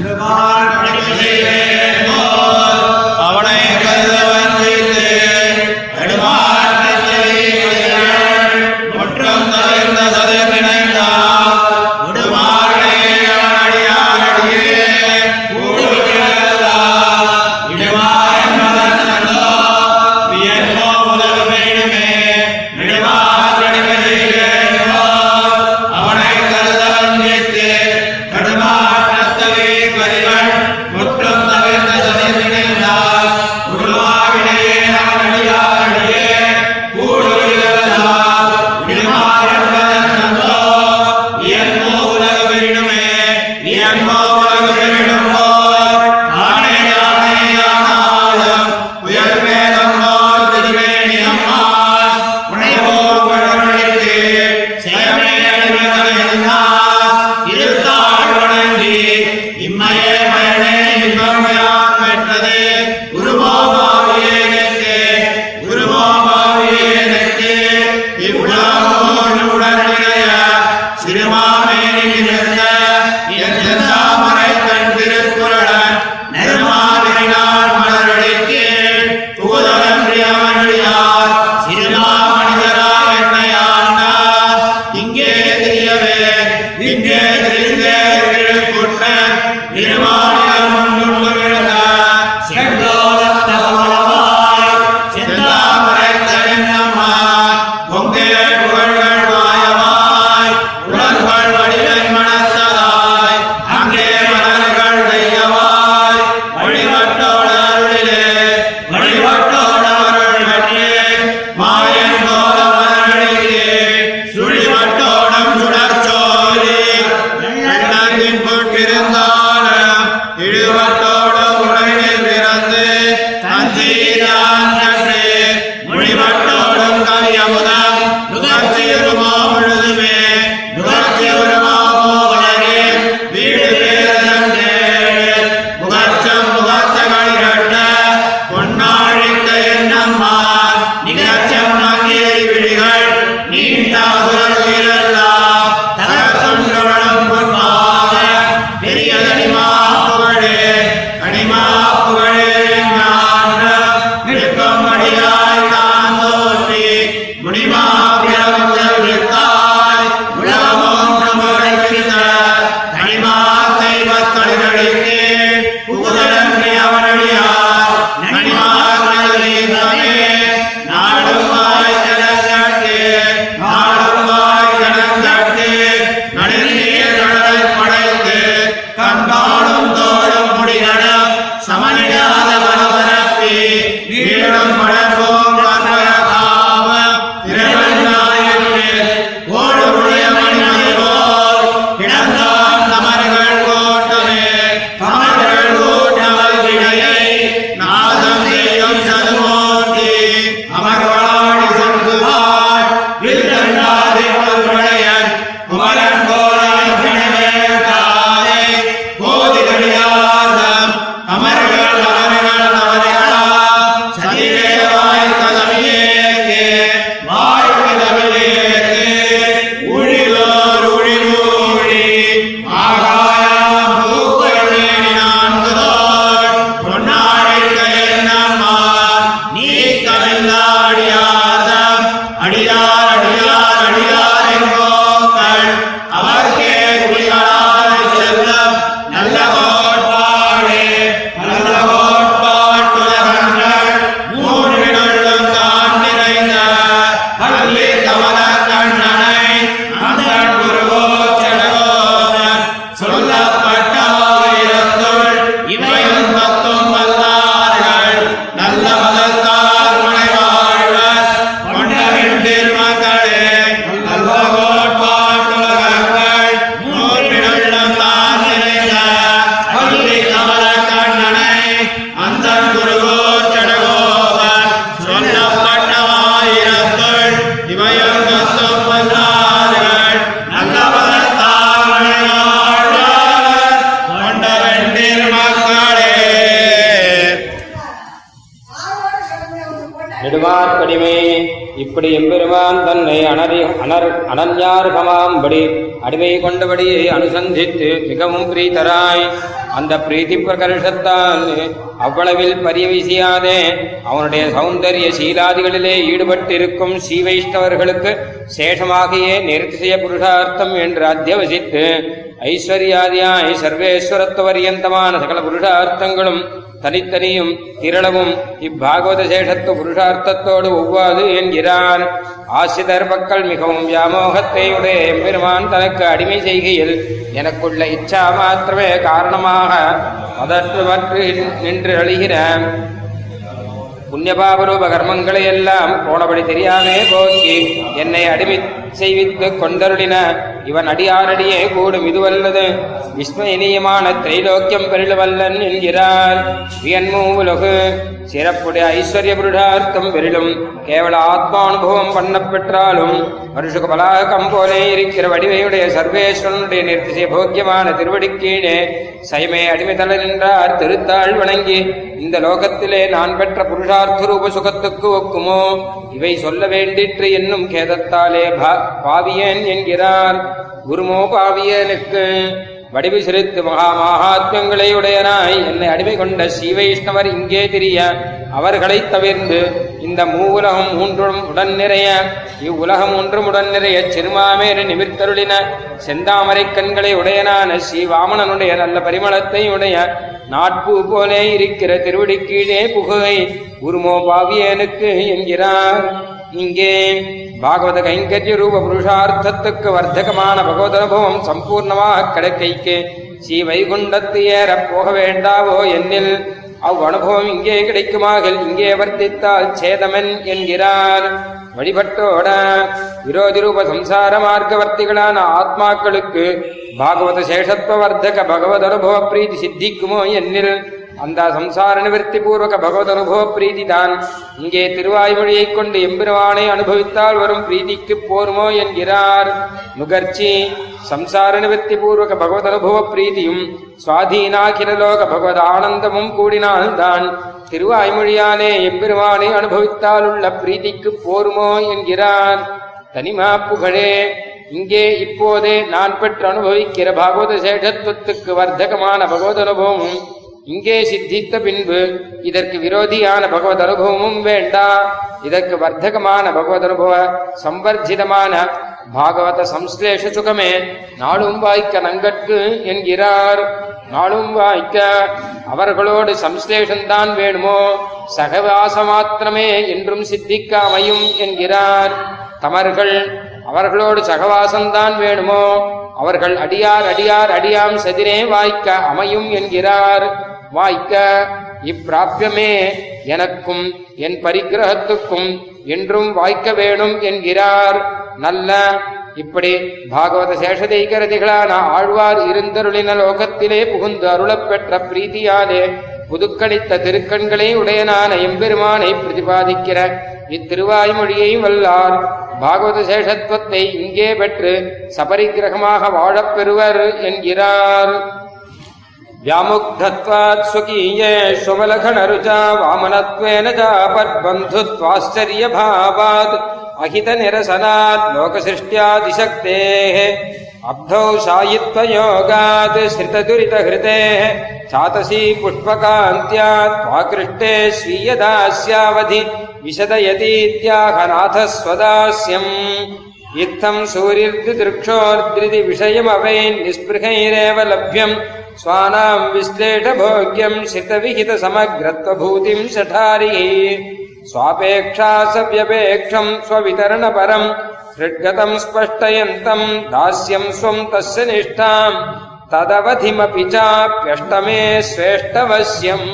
அவனை Dinner இப்படி எம்பெருமான் தன்னை அனரி அனர் அனன்யார்கமாம்படி அடிமை கொண்டபடியை அனுசந்தித்து மிகவும் பிரீத்தராய். அந்த பிரீத்தி பிரகர்ஷத்தால் அவ்வளவில் பரியவிசியாதே. அவனுடைய சௌந்தரிய சீலாதிகளிலே ஈடுபட்டிருக்கும் ஸ்ரீ சேஷமாகியே நிறுத்திய புருஷார்த்தம் என்று அத்தியவசித்து ஐஸ்வர்யாதியாய் சர்வேஸ்வரத்துவரியந்தமான சகல புருஷார்த்தங்களும் தனித்தனியும் திரளவும் இப்பாகவத சேஷத்துவ புருஷார்த்தத்தோடு ஒவ்வாது என்கிறான். ஆசிரியர் மக்கள் மிகவும் வியாமோகத்தையுடைய எம்பெருமான் தனக்கு அடிமை செய்கையில் எனக்குள்ள இச்சா மாத்திரமே காரணமாக அதற்று நின்று அழிகிற புண்ணியபாபரூப கர்மங்களை எல்லாம் போனபடி தெரியாமே போக்கி என்னை அடிமை செய்வித்து கொண்டருளின இவன் அடியாரடியே கூடும் இதுவல்லது. விஸ்மயனியமான திரைலோக்கியம் பெருளவல்லன் என்கிறார் வியன்மூலகு சிறப்புடைய ஐஸ்வர்ய புருஷார்த்தம் பெரிலும் கேவல ஆத்மானுபவம் பண்ண பெற்றாலும் வருஷக பலாகம் போலே இருக்கிற வடிவையுடைய சர்வேஸ்வரனுடைய நிறுத்திசை போக்கியமான திருவடிக்கீழே சைமே அடிமைதல நின்றார் திருத்தாள் வணங்கி இந்த லோகத்திலே நான் பெற்ற புருஷார்த்த ரூப சுகத்துக்கு ஒக்குமோ? இவை சொல்ல வேண்டிற்று என்னும் கேதத்தாலே பாவியேன் என்கிறார். குருமோ பாவியனுக்கு? வடிவு சிரித்து மகா மகாத்மியங்களை உடையனாய் என்னை அடிமை கொண்ட ஸ்ரீ இங்கே திரிய அவர்களைத் தவிர்ந்து இந்த மூவுலகம் மூன்றும் உடன் நிறைய இவ்வுலகம் ஒன்றும் உடன் நிறைய சிறுமாமேறு நிமித்தருளின செந்தாமரை கண்களை உடையனான ஸ்ரீவாமனனுடைய நல்ல பரிமளத்தை உடைய நாட்பூ போலே இருக்கிற திருவடி கீழே புகை உருமோ பாவியனுக்கு என்கிறார். இங்கே பாகவத கைங்கரிய ரூப புருஷார்த்தத்துக்கு வர்த்தகமான பகவத் அனுபவம் சம்பூர்ணமாக கிடைக்கைக்கு ஸ்ரீ வைகுண்டத்து ஏற போக வேண்டாவோ என்னில்? அவ் அனுபவம் இங்கே கிடைக்குமாக இங்கே வர்த்தித்தால் சேதமன் என்கிறார். வழிபட்டோட விரோதி ரூப சம்சார மார்க்கவர்த்திகளான ஆத்மாக்களுக்கு பாகவத சேஷத்துவ வர்த்தக பகவத் அனுபவ பிரீதி சித்திக்குமோ என்னில்? அந்த சம்சார நிவர்த்தி பூர்வக பகவத் அனுபவ பிரீதி தான். இங்கே திருவாய்மொழியைக் கொண்டு எம்பெருவானை அனுபவித்தால் வரும் பிரீதிக்கு போருமோ என்கிறார். நுகர்ச்சி சம்சார நிவர்த்தி பூர்வக பகவத் அனுபவ பிரீதியும் சுவாதீனாகிரலோக பகவத் ஆனந்தமும் கூடினால்தான் திருவாய்மொழியாலே எம்பெருமானை அனுபவித்தால் உள்ள பிரீதிக்கு போருமோ என்கிறார். தனிமா புகழே. இங்கே இப்போதே நான் பெற்று அனுபவிக்கிற பாகவத சேஷத்துவத்துக்கு வர்த்தகமான பகவத் அனுபவமும் இங்கே சித்தித்த பின்பு இதற்கு விரோதியான பகவத் அனுபவமும் வேண்டா. இதற்கு வர்த்தகமான பகவத் அனுபவ சம்பர்ஜிதமான பாகவத சம்ஸ்லேஷ சுகமே நாளும் வாய்க்க நங்கட்கு என்கிறார். நாளும் வாய்க்க அவர்களோடு சம்ஸ்லேஷந்தான் வேணுமோ? சகவாச மாத்திரமே என்றும் சித்திக்க அமையும் என்கிறார். தமர்கள் அவர்களோடு சகவாசம்தான் வேணுமோ? அவர்கள் அடியார் அடியார் அடியாம் செதிரே வாய்க்க அமையும் என்கிறார். வாய்க்க இப்பிராபியமே எனக்கும் என் பரிக்கிரகத்துக்கும் என்றும் வாய்க்க வேணும் என்கிறார். நல்ல இப்படி பாகவத சேஷதைகரதிகளான ஆழ்வார் இருந்தருளின லோகத்திலே புகுந்து அருளப் பெற்ற பிரீதியாலே புதுக்கணித்த திருக்கண்களை உடையனான எம்பெருமானை பிரதிபாதிக்கிற இத்திருவாய்மொழியை வல்லார். பாகவத சேஷத்துவத்தை இங்கே பெற்று சபரிக்கிரகமாக வாழப்பெறுவர் என்கிறார். व्यामुग्धत्वात् स्वकीयेष्वलघनरुचा वामनत्वेन चापद्बन्धुत्वाश्चर्यभावात् अहितनिरसनात् लोकसृष्ट्यादिशक्तेः अब्धौ शायित्वयोगात् श्रितदुरितहृतेः चातसी पुष्पकान्त्यात् त्वाकृष्टे स्वीयदास्यावधि विशदयतीत्याहनाथः इत्थम् लभ्यम्। स्वानाम् विश्लेषभोग्यम् शितविहितसमग्रत्वभूतिम् शठारिः स्वापेक्षा सव्यपेक्षम् स्ववितरणपरम् हृद्गतम् स्पष्टयन्तम् दास्यम् स्वम् तस्य निष्ठाम् तदवधिमपि चाप्यष्टमे स्वेष्टवश्यम्